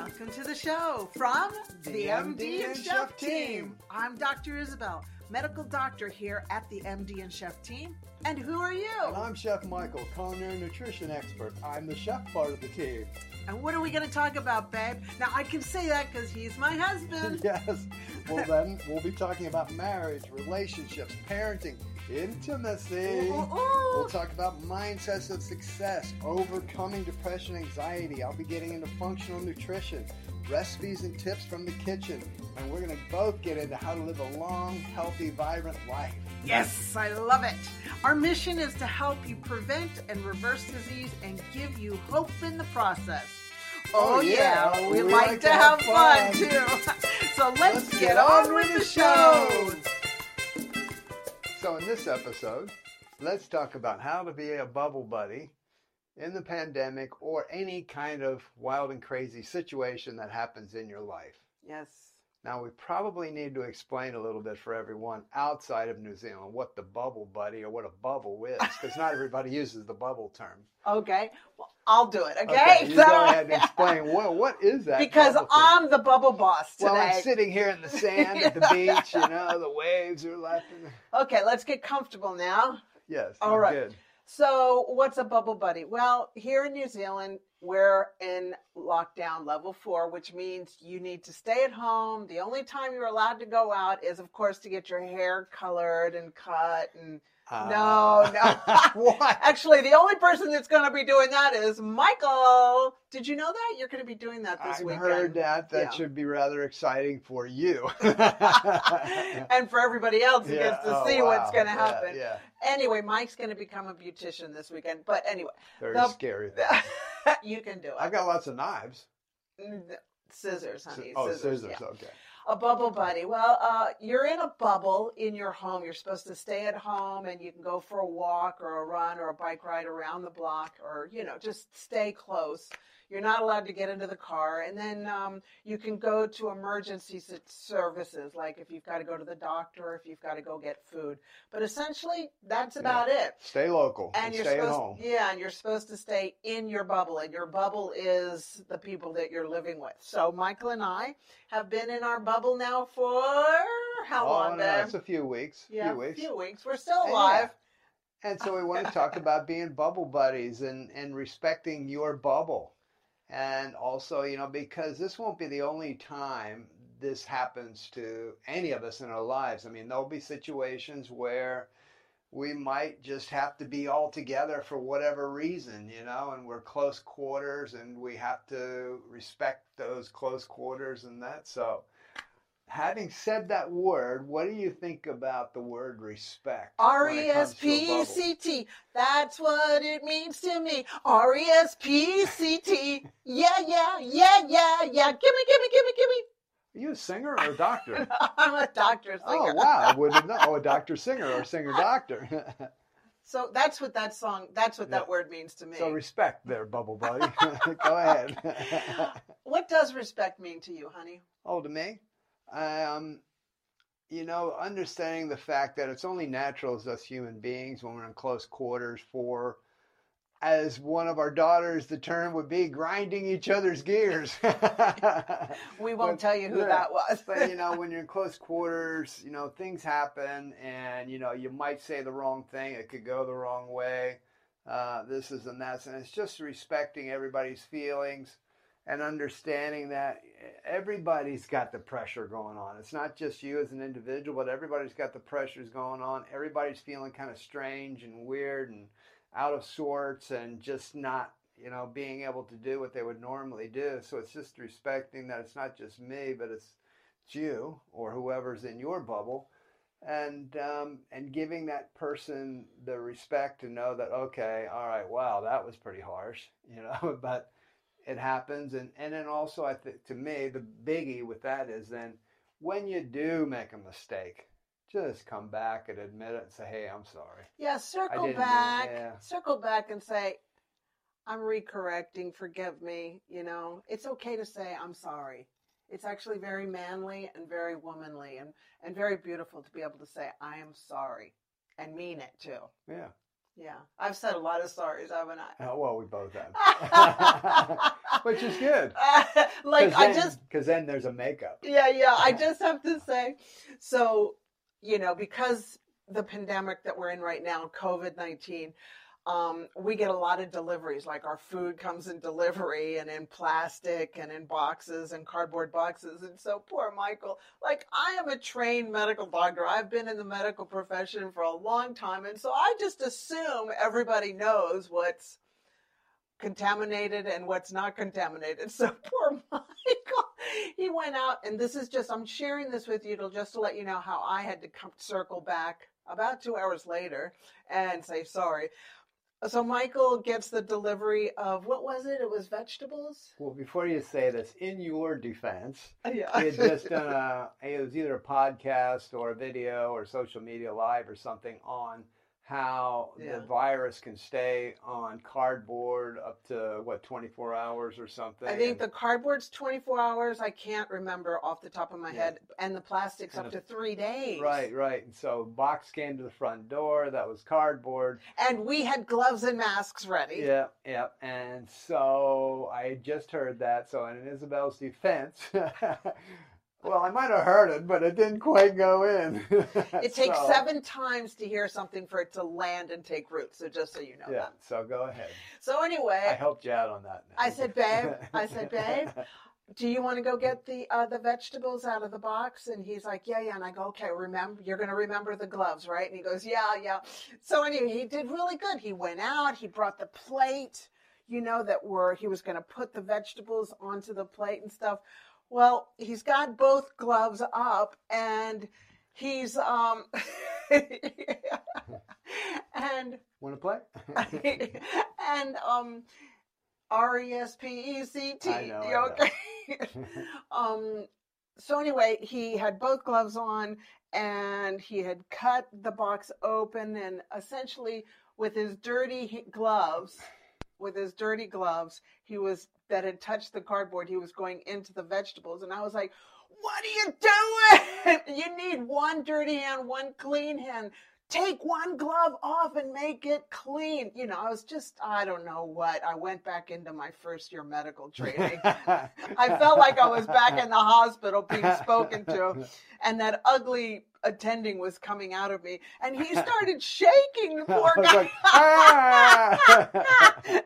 Welcome to the show from the, The MD, MD and Chef team. team. I'm Dr. Isabel, medical doctor here at the MD and Chef team. And who are you? And I'm Chef Michael, culinary nutrition expert. I'm the chef part of the team. And what are we going to talk about, babe? Now, I can say that because he's my husband. yes. Well, then we'll be talking about marriage, relationships, parenting, intimacy. Ooh, ooh, ooh. We'll talk about mindsets of success, overcoming depression, anxiety. I'll be getting into functional nutrition, recipes and tips from the kitchen. And we're going to both get into how to live a long, healthy, vibrant life. Yes, I love it. Our mission is to help you prevent and reverse disease and give you hope in the process. Oh, Oh, yeah, yeah, we, we like, to have, fun, fun. too. so let's, get, on with the show. So, in this episode, let's talk about how to be a bubble buddy in the pandemic or any kind of wild and crazy situation that happens in your life. Yes. Now, we probably need to explain a little bit for everyone outside of New Zealand what the bubble buddy or what a bubble is, because not everybody uses the bubble term. Okay. Well, I'll do it. Okay. you So- go ahead and explain what what is that? because? I'm the bubble boss today. well, I'm sitting here in the sand at the beach. You know, the waves are lapping. okay, let's get comfortable now. Yes, All right. good. So, what's a bubble buddy? Well, here in New Zealand, we're in lockdown level four, which means you need to stay at home. The only time you're allowed to go out is, of course, to get your hair colored and cut. And no, Uh, what? actually, the only person that's going to be doing that is Michael. Did you know that you're going to be doing that this weekend. I've weekend? heard that. That Yeah. should be rather exciting for you. and for everybody else who Yeah. gets to Oh, see what's going to happen. Yeah, Anyway, Mike's going to become a beautician this weekend. But anyway, very The- scary. you can do it. I've got lots of knives. Scissors, honey. oh, scissors. yeah. Okay. A bubble buddy. Well, uh, you're in a bubble in your home. You're supposed to stay at home and you can go for a walk or a run or a bike ride around the block or, you know, just stay close. You're not allowed to get into the car. And then um, you can go to emergency services, like if you've got to go to the doctor, if you've got to go get food. But essentially, that's about it. Stay local And and, you're stay at supposed, home. yeah, and you're supposed to stay in your bubble, and your bubble is the people that you're living with. So Michael and I have been in our bubble now for how oh, long, no, it's a few weeks. yeah, few weeks. few weeks. We're still Yeah. alive. And so we want to talk about being bubble buddies and, and respecting your bubble. And also, you know, because this won't be the only time this happens to any of us in our lives. I mean, there'll be situations where we might just have to be all together for whatever reason, you know, and we're close quarters and we have to respect those close quarters and that. So, having said that word, what do you think about the word respect? R E S P? C T. That's what it means to me. R E S P C T. Yeah, yeah, yeah, yeah, yeah. Gimme, gimme, gimme, gimme. Are you a singer or a doctor? I'm a doctor oh, singer. oh wow, I wouldn't know. Oh, a doctor singer or singer doctor. So that's what that song. That's what that word means to me. so respect there, bubble buddy. Go ahead. what does respect mean to you, honey? oh, to me, um, you know, understanding the fact that it's only natural as us human beings when we're in close quarters for. As one of our daughters, the term would be grinding each other's gears. We won't But, tell you who yeah, that was. but you know when you're in close quarters you know things happen and you know you might say the wrong thing it could go the wrong way uh, this is and that's and it's just respecting everybody's feelings and understanding that everybody's got the pressure going on. It's not just you as an individual but everybody's got the pressures going on. Everybody's feeling kind of strange and weird and out of sorts and just not you know, being able to do what they would normally do. So it's just respecting that it's not just me, but it's, you or whoever's in your bubble, and um, and giving that person the respect to know that okay, all right, wow, that was pretty harsh, you know, but it happens, and and then also I think to me the biggie with that is then when you do make a mistake. Just come back and admit it and say, "Hey, I'm sorry." Yeah, circle didn't do it, back. yeah. Circle back and say, I'm recorrecting, forgive me. You know, it's okay to say I'm sorry. It's actually very manly and very womanly and, and very beautiful to be able to say, I am sorry and mean it too. Yeah. Yeah, I've said a lot of sorries, haven't I? Oh, well, we both have, which is good. like I just because then there's a makeup. Yeah, yeah. I just have to say, so you know, because the pandemic that we're in right now, COVID nineteen, um, we get a lot of deliveries. Like our food comes in delivery and in plastic and in boxes and cardboard boxes. And so poor Michael, like I am a trained medical doctor. I've been in the medical profession for a long time. And so I just assume everybody knows what's contaminated and what's not contaminated. So poor Michael, he went out and this is just, I'm sharing this with you to just to let you know how I had to come circle back about two hours later and say sorry. So Michael gets the delivery of what was it? It was vegetables. Well, before you say this, in your defense, uh, yeah, he had just done a. It was either a podcast or a video or social media live or something on how yeah. the virus can stay on cardboard up to what 24 hours or something. I think and, the cardboard's 24 hours. I can't remember off the top of my yeah. head, and the plastic's and up to three days. Right, right. And so box came to the front door. That was cardboard, and we had gloves and masks ready. Yeah, yeah. And so I just heard that. So in Isabel's defense. Well, I might have heard it, but it didn't quite go in. it takes so, seven times to hear something for it to land and take root. So just so you know yeah, that. So go ahead. So anyway, I helped you out on that. Now. I said, babe. I said, babe. Do you want to go get the uh, the vegetables out of the box? And he's like, yeah, yeah. And I go, okay, remember, you're going to remember the gloves, right? And he goes, yeah, yeah. So anyway, he did really good. He went out. He brought the plate, you know, that were he was going to put the vegetables onto the plate and stuff. Well, he's got both gloves up and he's um and want to play? and um R E S P E C T. Okay. um so anyway, he had both gloves on and he had cut the box open and essentially with his dirty gloves with his dirty gloves, he was that had touched the cardboard. He was going into the vegetables, and I was like, "What are you doing? you need one dirty hand, one clean hand. Take one glove off and make it clean." You know, I was just, I don't know what. I went back into my first year medical training. I felt like I was back in the hospital being spoken to, and that ugly attending was coming out of me, and he started shaking. The poor guy. Like, ah! and,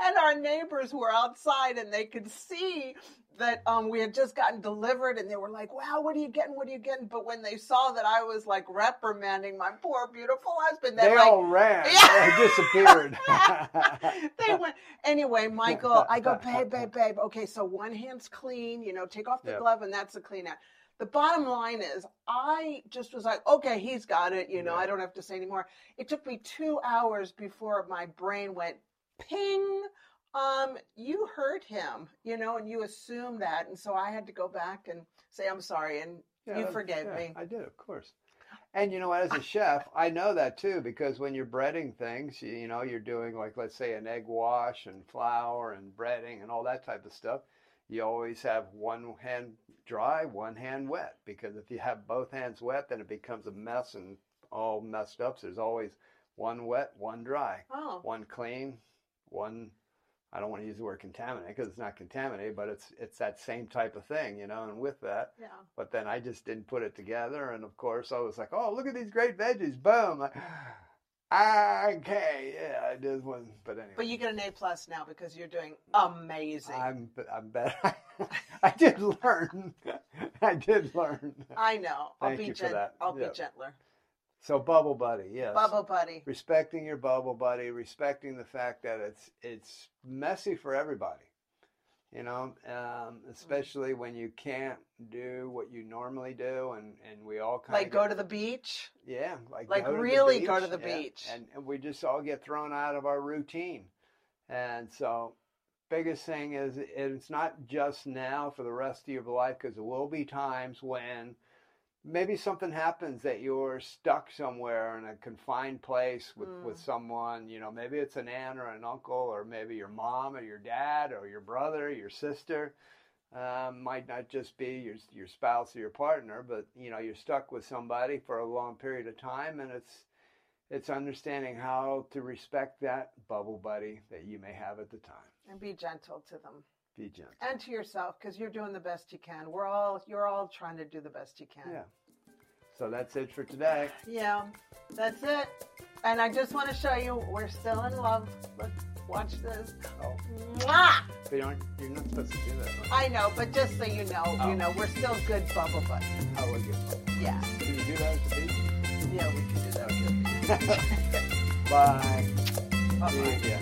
and, our neighbors were outside, and they could see that um, we had just gotten delivered, and they were like, "Wow, what are you getting? What are you getting?" But when they saw that I was like reprimanding my poor beautiful husband, they like, all ran. Yeah. They disappeared. they went anyway. Michael, I go, babe, babe, babe. Okay, so one hand's clean. You know, take off the yep. glove, and that's a clean out the bottom line is I just was like, okay, he's got it. You know, yeah. I don't have to say anymore. It took me two hours before my brain went ping. Um, you hurt him, you know, and you assume that. And so I had to go back and say, I'm sorry. And yeah, you forgave yeah, me. I did, of course. And you know, as a chef, I know that too because when you're breading things, you, you know, you're doing like, let's say, an egg wash and flour and breading and all that type of stuff you always have one hand dry, one hand wet. Because if you have both hands wet, then it becomes a mess and all messed up. So there's always one wet, one dry, oh. one clean, one. I don't want to use the word contaminated because it's not contaminated, but it's it's that same type of thing, you know. And with that, yeah. But then I just didn't put it together, and of course I was like, "Oh, look at these great veggies! Boom!" Like, ah, Okay, yeah, I did one, but anyway. But you get an A plus now because you're doing amazing. I'm, I'm better. I did learn. I did learn. I know. I'll Thank be you gent- for that. I'll be gentler. So bubble buddy, yes. Bubble buddy. Respecting your bubble buddy, respecting the fact that it's it's messy for everybody you know, um, especially when you can't do what you normally do, and and we all kind of like go to the beach. Yeah, like like go really go to the yeah. beach, and, and we just all get thrown out of our routine, and so biggest thing is it's not just now for the rest of your life because there will be times when maybe something happens that you're stuck somewhere in a confined place with, mm. with someone you know maybe it's an aunt or an uncle or maybe your mom or your dad or your brother your sister um, might not just be your, your spouse or your partner but you know you're stuck with somebody for a long period of time and it's it's understanding how to respect that bubble buddy that you may have at the time. And be gentle to them Be gentle. and to yourself because you're doing the best you can. We're all you're all trying to do the best you can. Yeah. So that's it for today. Yeah, that's it. And I just want to show you we're still in love. Look, watch this. Oh, Mwah! but you aren't, you're not supposed to do that. I know, but just so you know, Oh. you know, we're still good bubble buddies. Would you? Yeah, Can you do that at the beach? yeah, we can do that. Bye. Bye-bye. See ya.